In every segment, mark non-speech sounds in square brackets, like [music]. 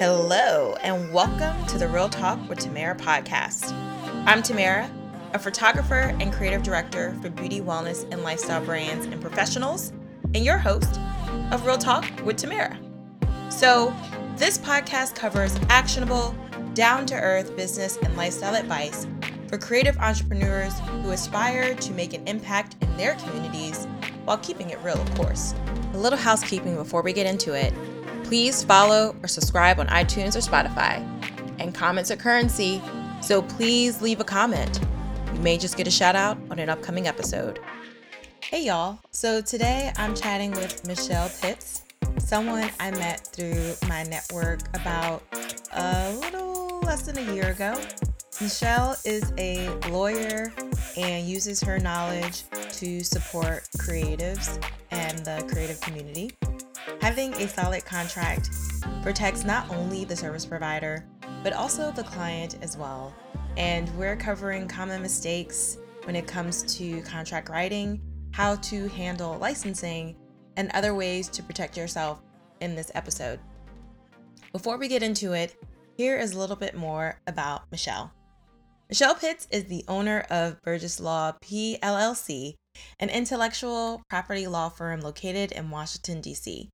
Hello, and welcome to the Real Talk with Tamara podcast. I'm Tamara, a photographer and creative director for beauty, wellness, and lifestyle brands and professionals, and your host of Real Talk with Tamara. So, this podcast covers actionable, down to earth business and lifestyle advice for creative entrepreneurs who aspire to make an impact in their communities while keeping it real, of course. A little housekeeping before we get into it. Please follow or subscribe on iTunes or Spotify. And comments are currency, so please leave a comment. You may just get a shout out on an upcoming episode. Hey y'all, so today I'm chatting with Michelle Pitts, someone I met through my network about a little less than a year ago. Michelle is a lawyer and uses her knowledge to support creatives and the creative community. Having a solid contract protects not only the service provider, but also the client as well. And we're covering common mistakes when it comes to contract writing, how to handle licensing, and other ways to protect yourself in this episode. Before we get into it, here is a little bit more about Michelle. Michelle Pitts is the owner of Burgess Law PLLC, an intellectual property law firm located in Washington, D.C.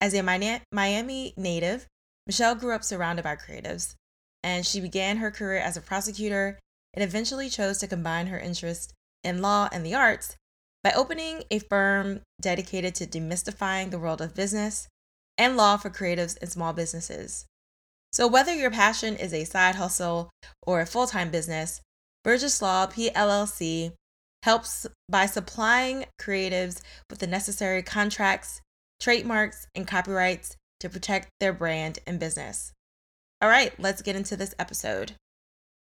As a Miami native, Michelle grew up surrounded by creatives, and she began her career as a prosecutor and eventually chose to combine her interest in law and the arts by opening a firm dedicated to demystifying the world of business and law for creatives and small businesses. So, whether your passion is a side hustle or a full time business, Burgess Law PLLC helps by supplying creatives with the necessary contracts, trademarks, and copyrights to protect their brand and business. All right, let's get into this episode.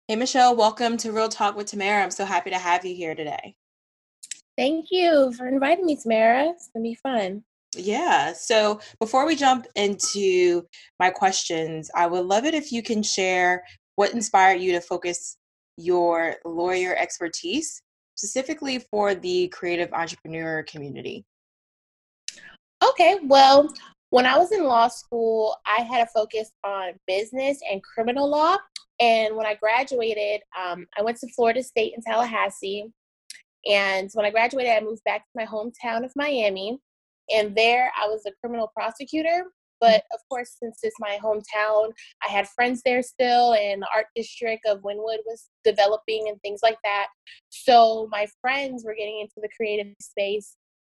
Hey, Michelle, welcome to Real Talk with Tamara. I'm so happy to have you here today. Thank you for inviting me, Tamara. It's going to be fun. Yeah. So before we jump into my questions, I would love it if you can share what inspired you to focus your lawyer expertise specifically for the creative entrepreneur community. Okay, well, when I was in law school, I had a focus on business and criminal law. And when I graduated, um, I went to Florida State in Tallahassee. And when I graduated, I moved back to my hometown of Miami. And there I was a criminal prosecutor. But of course, since it's my hometown, I had friends there still, and the art district of Wynwood was developing and things like that. So my friends were getting into the creative space,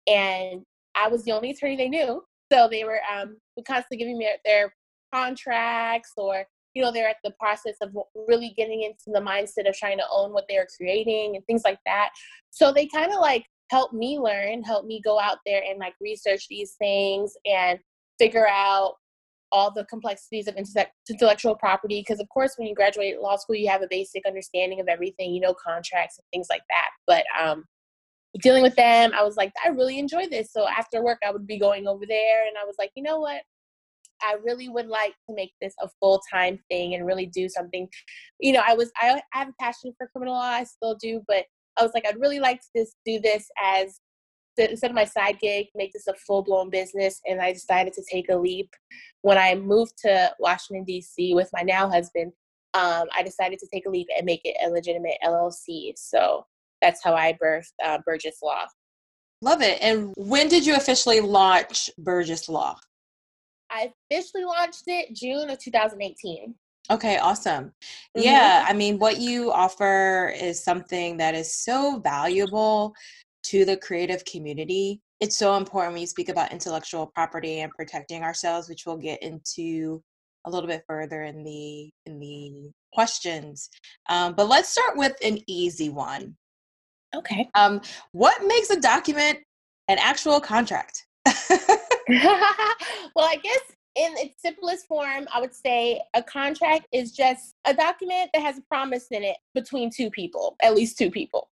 and I was the only attorney they knew. So they were um, constantly giving me their contracts or you know they're at the process of really getting into the mindset of trying to own what they're creating and things like that so they kind of like helped me learn helped me go out there and like research these things and figure out all the complexities of intellectual property because of course when you graduate law school you have a basic understanding of everything you know contracts and things like that but um dealing with them, I was like, I really enjoy this. So after work, I would be going over there, and I was like, you know what? I really would like to make this a full time thing and really do something. You know, I was I, I have a passion for criminal law, I still do, but I was like, I'd really like to just do this as instead of my side gig, make this a full blown business. And I decided to take a leap. When I moved to Washington D.C. with my now husband, um, I decided to take a leap and make it a legitimate LLC. So that's how I birthed uh, Burgess Law. Love it. And when did you officially launch Burgess Law? I officially launched it June of 2018. Okay, awesome. Mm-hmm. Yeah, I mean, what you offer is something that is so valuable to the creative community. It's so important when you speak about intellectual property and protecting ourselves, which we'll get into a little bit further in the in the questions. Um, but let's start with an easy one. Okay. Um, what makes a document an actual contract? [laughs] [laughs] well, I guess in its simplest form, I would say a contract is just a document that has a promise in it between two people, at least two people.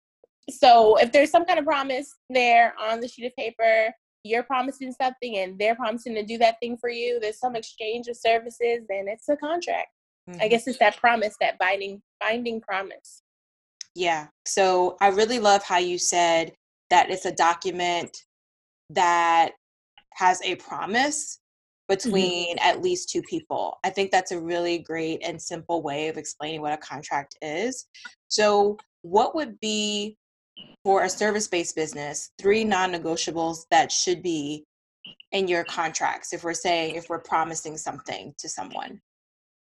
So if there's some kind of promise there on the sheet of paper, you're promising something and they're promising to do that thing for you, there's some exchange of services, then it's a contract. Mm-hmm. I guess it's that promise, that binding binding promise. Yeah. So I really love how you said that it's a document that has a promise Mm-hmm. between mm-hmm. at least two people. I think that's a really great and simple way of explaining what a contract is. So, what would be for a service based business three non negotiables that should be in your contracts if we're saying, if we're promising something to someone?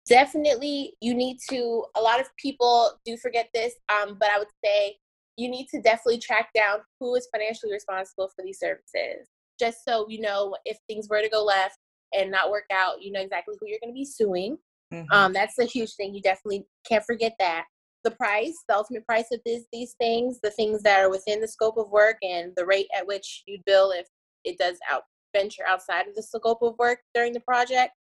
Definitely, you need to. A lot of people do forget this, um, but I would say you need to definitely track down who is financially responsible for these services just so you know if things were to go left and not work out, you know exactly who you're going to be suing. Mm-hmm. Um, that's a huge thing. You definitely can't forget that. The price, the ultimate price of this, these things, the things that are within the scope of work, and the rate at which you bill if it does out venture outside of the scope of work during the project.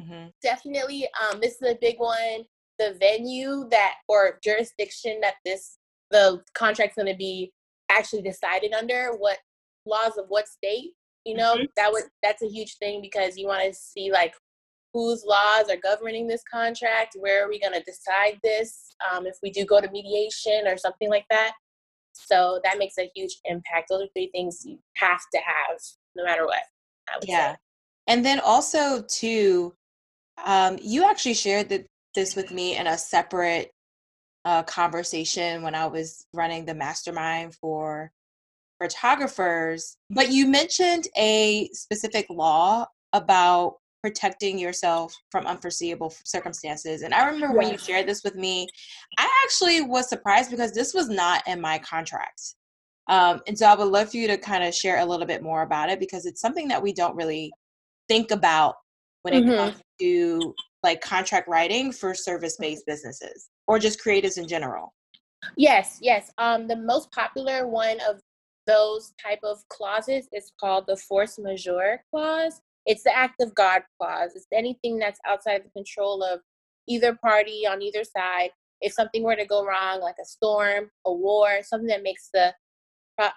Mm-hmm. Definitely, um, this is a big one. The venue that or jurisdiction that this the contract's going to be actually decided under, what laws of what state you know mm-hmm. that would that's a huge thing because you want to see like whose laws are governing this contract? Where are we going to decide this um, if we do go to mediation or something like that? So that makes a huge impact. Those are three things you have to have no matter what yeah say. and then also too um, you actually shared the, this with me in a separate uh, conversation when i was running the mastermind for photographers, but you mentioned a specific law about protecting yourself from unforeseeable circumstances. And I remember when you shared this with me, I actually was surprised because this was not in my contract. Um, and so I would love for you to kind of share a little bit more about it because it's something that we don't really think about when it mm-hmm. comes to like contract writing for service-based businesses or just creatives in general. Yes, yes. Um, the most popular one of those type of clauses is called the force majeure clause. It's the act of God clause. It's anything that's outside the control of either party on either side. If something were to go wrong, like a storm, a war, something that makes the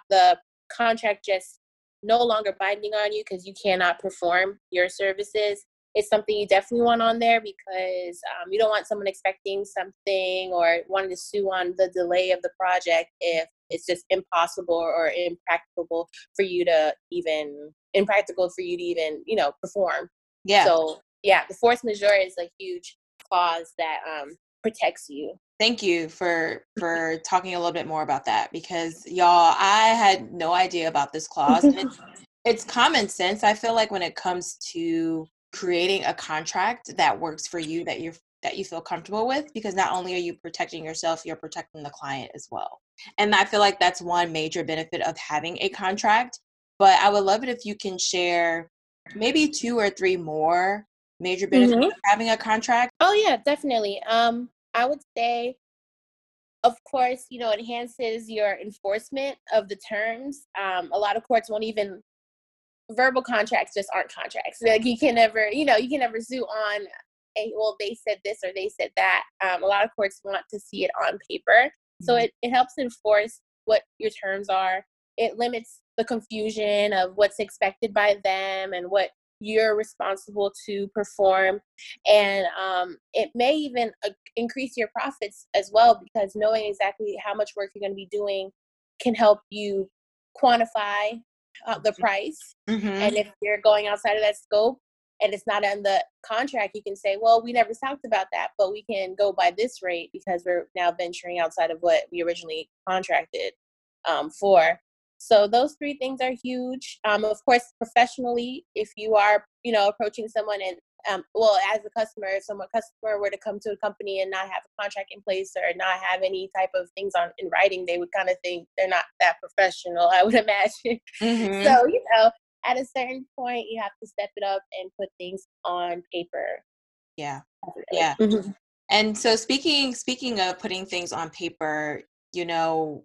the contract just no longer binding on you because you cannot perform your services, it's something you definitely want on there because um, you don't want someone expecting something or wanting to sue on the delay of the project if it's just impossible or impracticable for you to even impractical for you to even you know perform. Yeah. So yeah the force majeure is a huge clause that um, protects you. Thank you for for talking a little bit more about that because y'all i had no idea about this clause it's, it's common sense i feel like when it comes to creating a contract that works for you that you're that you feel comfortable with because not only are you protecting yourself you're protecting the client as well. And i feel like that's one major benefit of having a contract but i would love it if you can share maybe two or three more major benefits mm-hmm. of having a contract oh yeah definitely um i would say of course you know enhances your enforcement of the terms um, a lot of courts won't even verbal contracts just aren't contracts. Like you can never, you know, you can never sue on a well, they said this or they said that. Um, a lot of courts want to see it on paper, so mm-hmm. it, it helps enforce what your terms are. It limits the confusion of what's expected by them and what you're responsible to perform and um, it may even uh, increase your profits as well because knowing exactly how much work you're going to be doing can help you quantify uh, the price. Mm-hmm. And if you're going outside of that scope and it's not in the contract, you can say, well, we never talked about that, but we can go by this rate because we're now venturing outside of what we originally contracted um, for. So those three things are huge. Um, of course, professionally, if you are, you know, approaching someone and um, well, as a customer, if someone customer were to come to a company and not have a contract in place or not have any type of things on in writing, they would kind of think they're not that professional. I would [laughs] imagine. Mm-hmm. So you know, at a certain point, you have to step it up and put things on paper. Yeah, yeah. Mm-hmm. And so speaking speaking of putting things on paper, you know,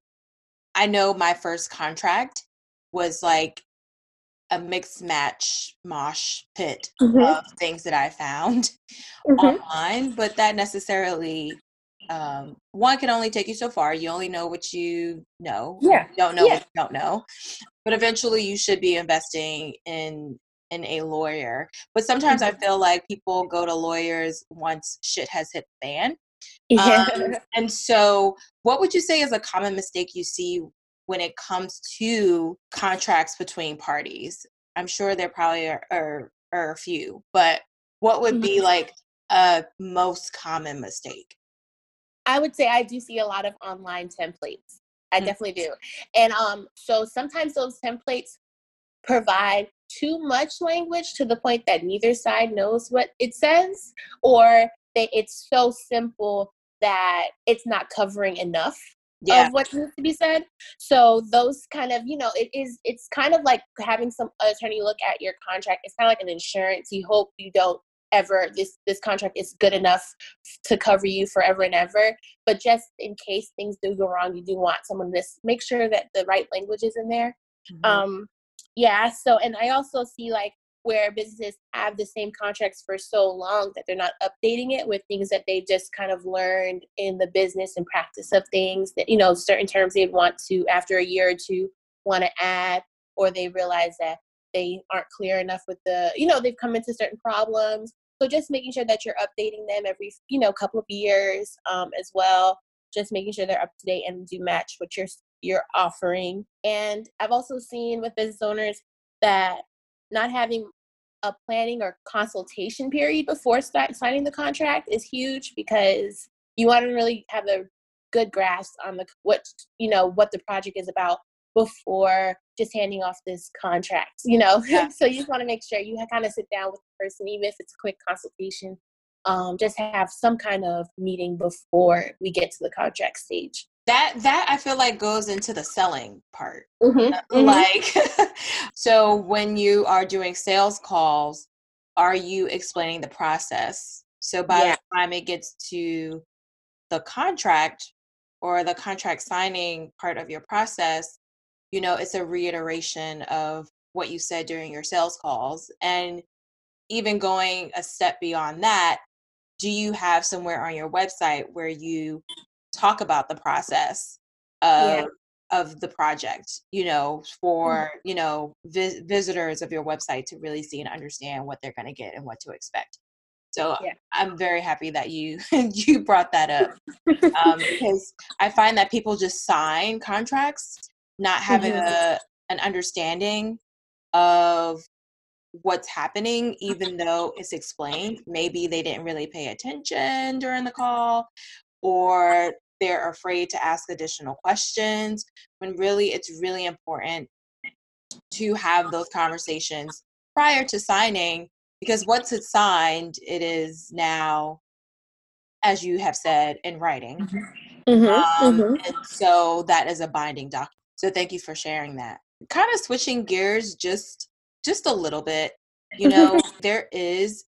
I know my first contract was like a mixed match mosh pit mm-hmm. of things that I found [laughs] mm-hmm. online, but that necessarily um, one can only take you so far. You only know what you know. Yeah. You don't know yeah. what you don't know. But eventually you should be investing in in a lawyer. But sometimes mm-hmm. I feel like people go to lawyers once shit has hit the fan. Yeah. Um, and so what would you say is a common mistake you see when it comes to contracts between parties. I'm sure there probably are, are are a few, but what would be Mhm. like a most common mistake? I would say I do see a lot of online templates. I Mm. definitely do. And um, so sometimes those templates provide too much language to the point that neither side knows what it says, or they, it's so simple that it's not covering enough Yeah. of what needs to be said. So those kind of, you know, it is it's kind of like having some attorney look at your contract. It's kind of like an insurance. You hope you don't ever this this contract is good enough to cover you forever and ever. But just in case things do go wrong, you do want someone to make sure that the right language is in there. Mhm. Um yeah, so and I also see like where businesses have the same contracts for so long that they're not updating it with things that they just kind of learned in the business and practice of things that you know certain terms they'd want to after a year or two want to add or they realize that they aren't clear enough with the you know they've come into certain problems. So just making sure that you're updating them every you know couple of years um, as well. Just making sure they're up to date and do match what you're you're offering. And i've also seen with business owners that not having a planning or consultation period before signing the contract is huge because you want to really have a good grasp on the what you know what the project is about before just handing off this contract you know Yeah. [laughs] so you just want to make sure you kind of sit down with the person even if it's a quick consultation um, just have some kind of meeting before we get to the contract stage That that I feel like goes into the selling part. mm-hmm. Like [laughs] so when you are doing sales calls, are you explaining the process? So by Yeah. the time it gets to the contract or the contract signing part of your process, you know, it's a reiteration of what you said during your sales calls. And even going a step beyond that, do you have somewhere on your website where you talk about the process of Yeah. of the project you know for you know vis- visitors of your website to really see and understand what they're going to get and what to expect so Yeah. i'm very happy that you [laughs] you brought that up um, [laughs] because i find that people just sign contracts not having Mhm. a an understanding of what's happening even though it's explained maybe they didn't really pay attention during the call or they're afraid to ask additional questions when really it's really important to have those conversations prior to signing because once it's signed it is now as you have said in writing Mm-hmm. um, Mhm. and so that is a binding document so thank you for sharing that kind of switching gears just just a little bit you know there is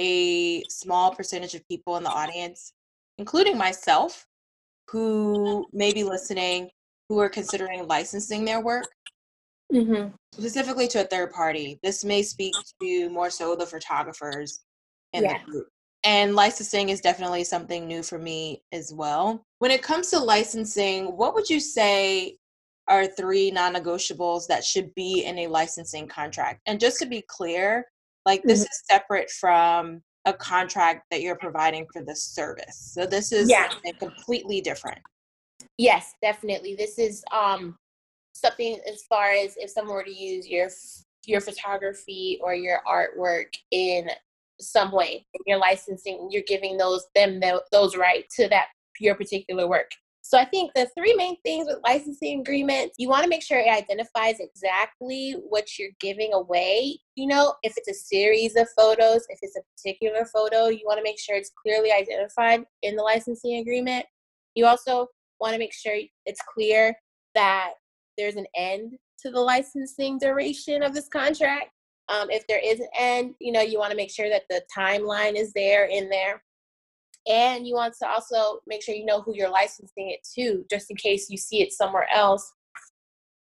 a small percentage of people in the audience including myself who may be listening who are considering licensing their work Mm-hmm. specifically to a third party. This may speak to more so the photographers in Yeah. the group. And licensing is definitely something new for me as well. When it comes to licensing, what would you say are three non negotiables that should be in a licensing contract? And just to be clear, like this Mhm. is separate from a contract that you're providing for the service. So this is Yeah. completely different. Yes, definitely. This is um something as far as if someone were to use your your photography or your artwork in some way, you're licensing, you're giving those them tho- those right to that your particular work. So I think the three main things with licensing agreements, you want to make sure it identifies exactly what you're giving away. You know, if it's a series of photos, if it's a particular photo, you want to make sure it's clearly identified in the licensing agreement. You also want to make sure it's clear that there's an end to the licensing duration of this contract. Um, if there is an end, you know, you want to make sure that the timeline is there in there. And you want to also make sure you know who you're licensing it to, just in case you see it somewhere else.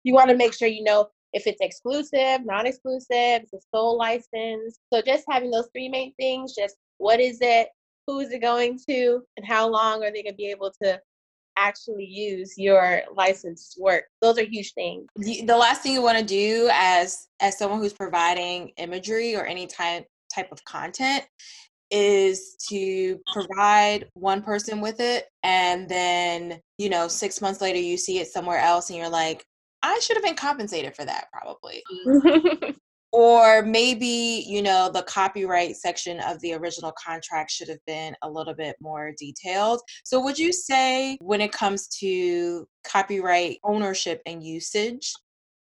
You want to make sure you know if it's exclusive, non exclusive, it's a sole license. So just having those three main things just what is it, who is it going to, and how long are they going to be able to actually use your licensed work. Those are huge things. the last thing you want to do as as someone who's providing imagery or any type type of content is to provide one person with it and then you know 6 months later you see it somewhere else and you're like I should have been compensated for that probably [laughs] or maybe you know the copyright section of the original contract should have been a little bit more detailed so would you say when it comes to copyright ownership and usage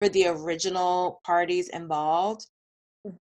for the original parties involved mm-hmm.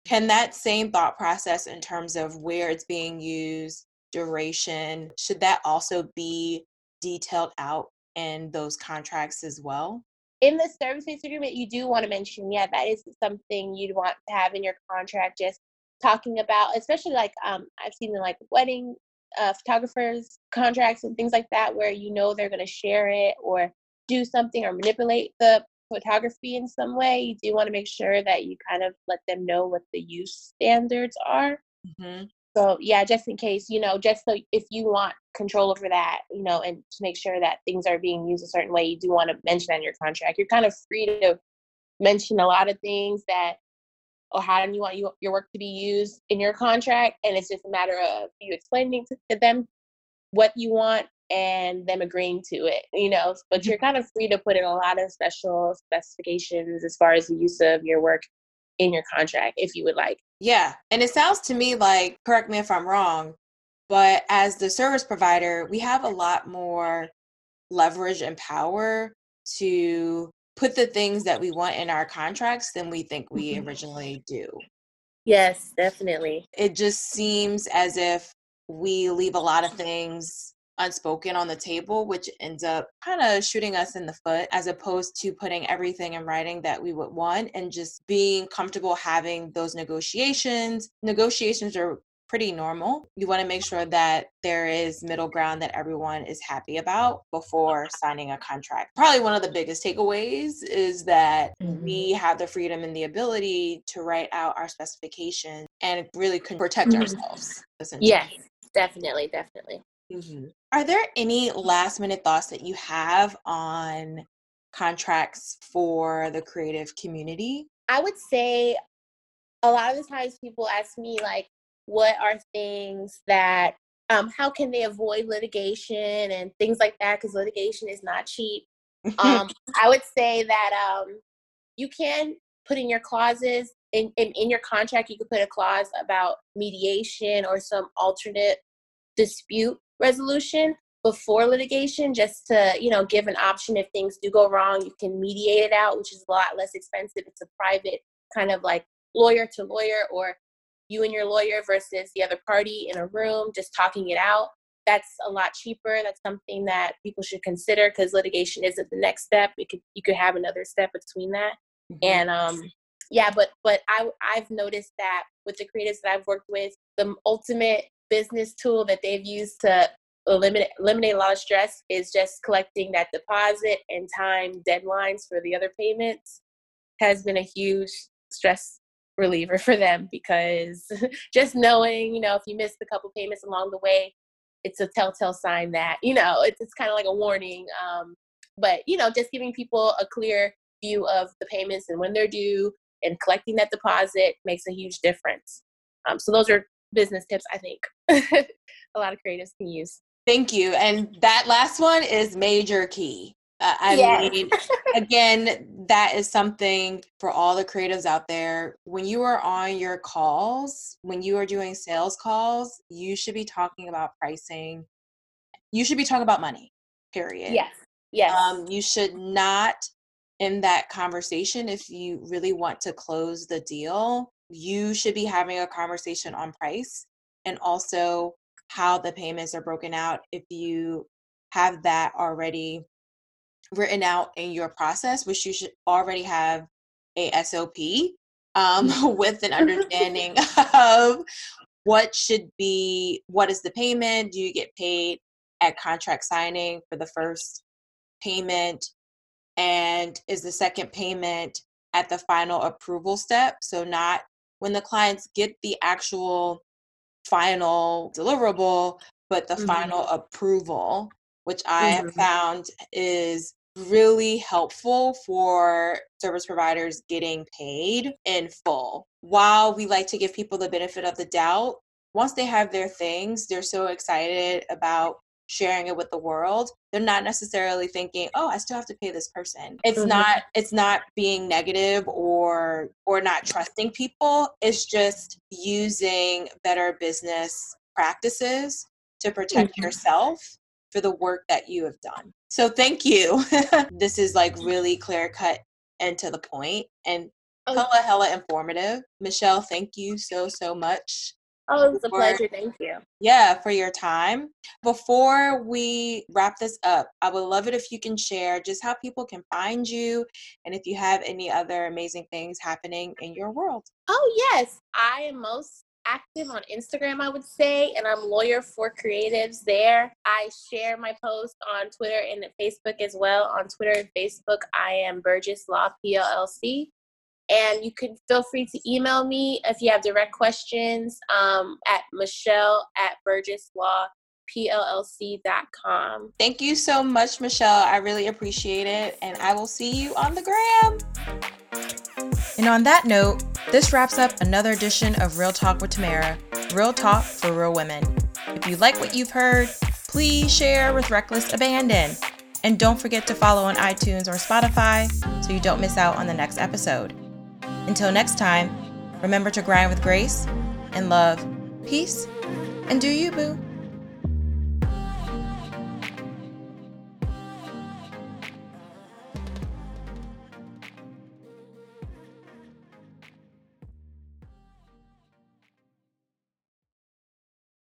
Can that same thought process in terms of where it's being used duration should that also be detailed out in those contracts as well? In the service based agreement, you do want to mention, yeah, that is something you'd want to have in your contract, just talking about, especially like um, I've seen in like wedding uh, photographers contracts and things like that, where you know they're going to share it or do something or manipulate the photography in some way. You do want to make sure that you kind of let them know what the use standards are. Mm-hmm. So yeah, just in case, you know, just so if you want control over that, you know, and to make sure that things are being used a certain way, you do want to mention that in your contract. You're kind of free to mention a lot of things that or how do you want you, your work to be used in your contract and it's just a matter of you explaining to, to them what you want and them agreeing to it you know but you're kind of free to put in a lot of special specifications as far as the use of your work in your contract if you would like yeah. And it sounds to me like, correct me if I'm wrong, but as the service provider, we have a lot more leverage and power to put the things that we want in our contracts than we think we mm-hmm. originally do. Yes, definitely. It just seems as if we leave a lot of things unspoken on the table, which ends up kind of shooting us in the foot as opposed to putting everything in writing that we would want and just being comfortable having those negotiations. Negotiations are pretty normal. You want to make sure that there is middle ground that everyone is happy about before signing a contract. Probably one of the biggest takeaways is that mm-hmm. we have the freedom and the ability to write out our specifications and really can protect mm-hmm. ourselves. Yes, definitely, definitely. Mm-hmm. Are there any last minute thoughts that you have on contracts for the creative community? I would say a lot of the times people ask me, like, what are things that, um, how can they avoid litigation and things like that? Because litigation is not cheap. [laughs] um, I would say that um, you can put in your clauses in, in, in your contract, you could put a clause about mediation or some alternate dispute resolution before litigation just to you know give an option. If things do go wrong you can mediate it out which is a lot less expensive. It's a private kind of like lawyer to lawyer or you and your lawyer versus the other party in a room just talking it out. That's a lot cheaper. That's something that people should consider because litigation isn't the next step. It could you could have another step between that. Mm-hmm. and um yeah but but i i've noticed that with the creatives that i've worked with the ultimate business tool that they've used to eliminate eliminate a lot of stress is just collecting that deposit and time deadlines for the other payments has been a huge stress reliever for them because [laughs] just knowing you know if you missed a couple payments along the way it's a telltale sign that you know it's, it's kind of like a warning um, but you know just giving people a clear view of the payments and when they're due and collecting that deposit makes a huge difference. Um, so those are business tips I think [laughs] a lot of creatives can use. Thank you. And that last one is major key. Uh, I yes. mean, again, that is something for all the creatives out there. When you are on your calls, when you are doing sales calls, you should be talking about pricing. You should be talking about money, period. Yes. Yes. Um, you should not, in that conversation, if you really want to close the deal, you should be having a conversation on price and also how the payments are broken out if you have that already written out in your process which you should already have a sop um, [laughs] with an [laughs] understanding of what should be what is the payment? Do you get paid at contract signing for the first payment? And is the second payment at the final approval step? So not when the clients get the actual final deliverable, but the mm-hmm. final approval, which I mm-hmm. have found is really helpful for service providers getting paid in full. While we like to give people the benefit of the doubt, once they have their things, they're so excited about sharing it with the world they're not necessarily thinking oh i still have to pay this person. It's Mhm. not it's not being negative or or not trusting people. It's just using better business practices to protect Mhm. yourself for the work that you have done. So thank you. [laughs] This is like really clear cut and to the point and Oh. hella hella informative. Michelle thank you so so much Oh, it was a pleasure. Thank you. yeah, for your time. Before we wrap this up, I would love it if you can share just how people can find you and if you have any other amazing things happening in your world. Oh, yes. I am most active on Instagram, I would say, and I'm Lawyer for Creatives there. I share my posts on Twitter and Facebook as well. On Twitter and Facebook, I am Burgess Law PLLC. And you can feel free to email me if you have direct questions um, at Michelle at BurgessLawPLLC.com. Thank you so much, Michelle. I really appreciate it. And I will see you on the gram. And on that note, this wraps up another edition of Real Talk with Tamara Real Talk for Real Women. If you like what you've heard, please share with Reckless Abandon. And don't forget to follow on iTunes or Spotify so you don't miss out on the next episode. Until next time, remember to grind with grace and love, peace, and do you, boo.